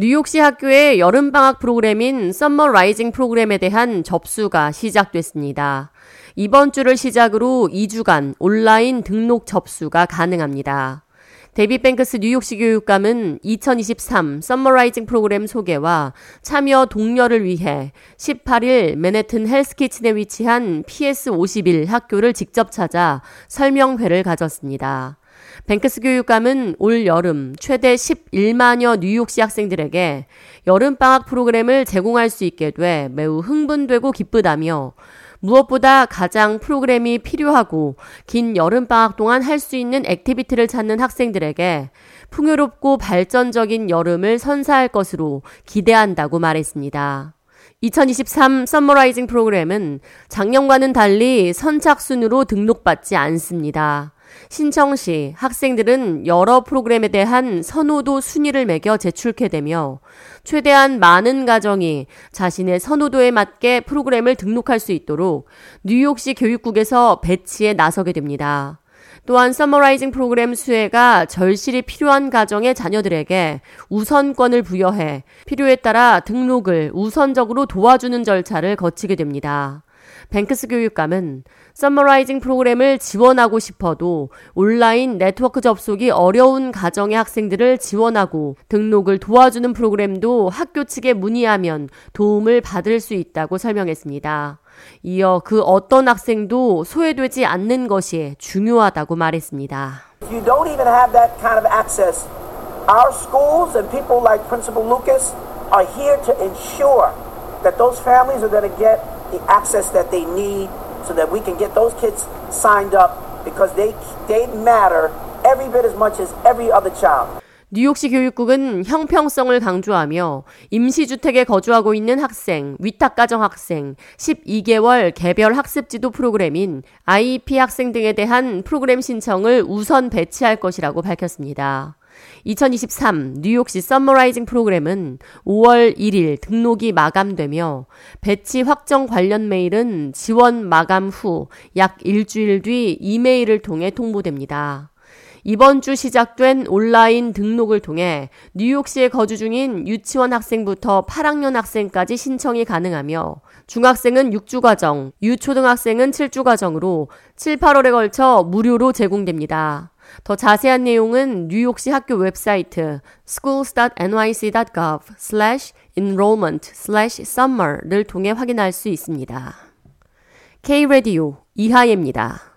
뉴욕시 학교의 여름방학 프로그램인 Summer Rising 프로그램에 대한 접수가 시작됐습니다. 이번 주를 시작으로 2주간 온라인 등록 접수가 가능합니다. 데이비드 뱅크스 뉴욕시 교육감은 2023 Summer Rising 프로그램 소개와 참여 독려를 위해 18일 맨해튼 헬스키친에 위치한 PS51 학교를 직접 찾아 설명회를 가졌습니다. 뱅크스 교육감은 올 여름 최대 11만여 뉴욕시 학생들에게 여름방학 프로그램을 제공할 수 있게 돼 매우 흥분되고 기쁘다며 무엇보다 가장 프로그램이 필요하고 긴 여름방학 동안 할 수 있는 activity를 찾는 학생들에게 풍요롭고 발전적인 여름을 선사할 것으로 기대한다고 말했습니다. 2023 Summer Rising 프로그램은 작년과는 달리 선착순으로 등록받지 않습니다. 신청 시 학생들은 여러 프로그램에 대한 선호도 순위를 매겨 제출케 되며 최대한 많은 가정이 자신의 선호도에 맞게 프로그램을 등록할 수 있도록 뉴욕시 교육국에서 배치에 나서게 됩니다. 또한 Summer Rising 프로그램 수혜가 절실히 필요한 가정의 자녀들에게 우선권을 부여해 필요에 따라 등록을 우선적으로 도와주는 절차를 거치게 됩니다. 뱅크스 교육감은 Summer Rising 프로그램을 지원하고 싶어도 온라인 네트워크 접속이 어려운 가정의 학생들을 지원하고 등록을 도와주는 프로그램도 학교 측에 문의하면 도움을 받을 수 있다고 설명했습니다. 이어 그 어떤 학생도 소외되지 않는 것이 중요하다고 말했습니다. You don't even have that kind of access. Our schools and people like Principal Lucas are here to ensure that those families are going to get the access that they need so that we can get those kids signed up because they they matter every bit as much as every other child. 뉴욕시 교육국은 형평성을 강조하며 임시주택에 거주하고 있는 학생, 위탁가정 학생, 12개월 개별 학습지도 프로그램인 IEP 학생 등에 대한 프로그램 신청을 우선 배치할 것이라고 밝혔습니다. 2023 뉴욕시 Summer Rising 프로그램은 5월 1일 등록이 마감되며 배치 확정 관련 메일은 지원 마감 후 약 일주일 뒤 이메일을 통해 통보됩니다. 이번 주 시작된 온라인 등록을 통해 뉴욕시에 거주 중인 유치원 학생부터 8학년 학생까지 신청이 가능하며 중학생은 6주 과정, 유초등학생은 7주 과정으로 7, 8월에 걸쳐 무료로 제공됩니다. 더 자세한 내용은 뉴욕시 학교 웹사이트 schools.nyc.gov enrollment summer를 통해 확인할 수 있습니다. K-Radio 이하예입니다.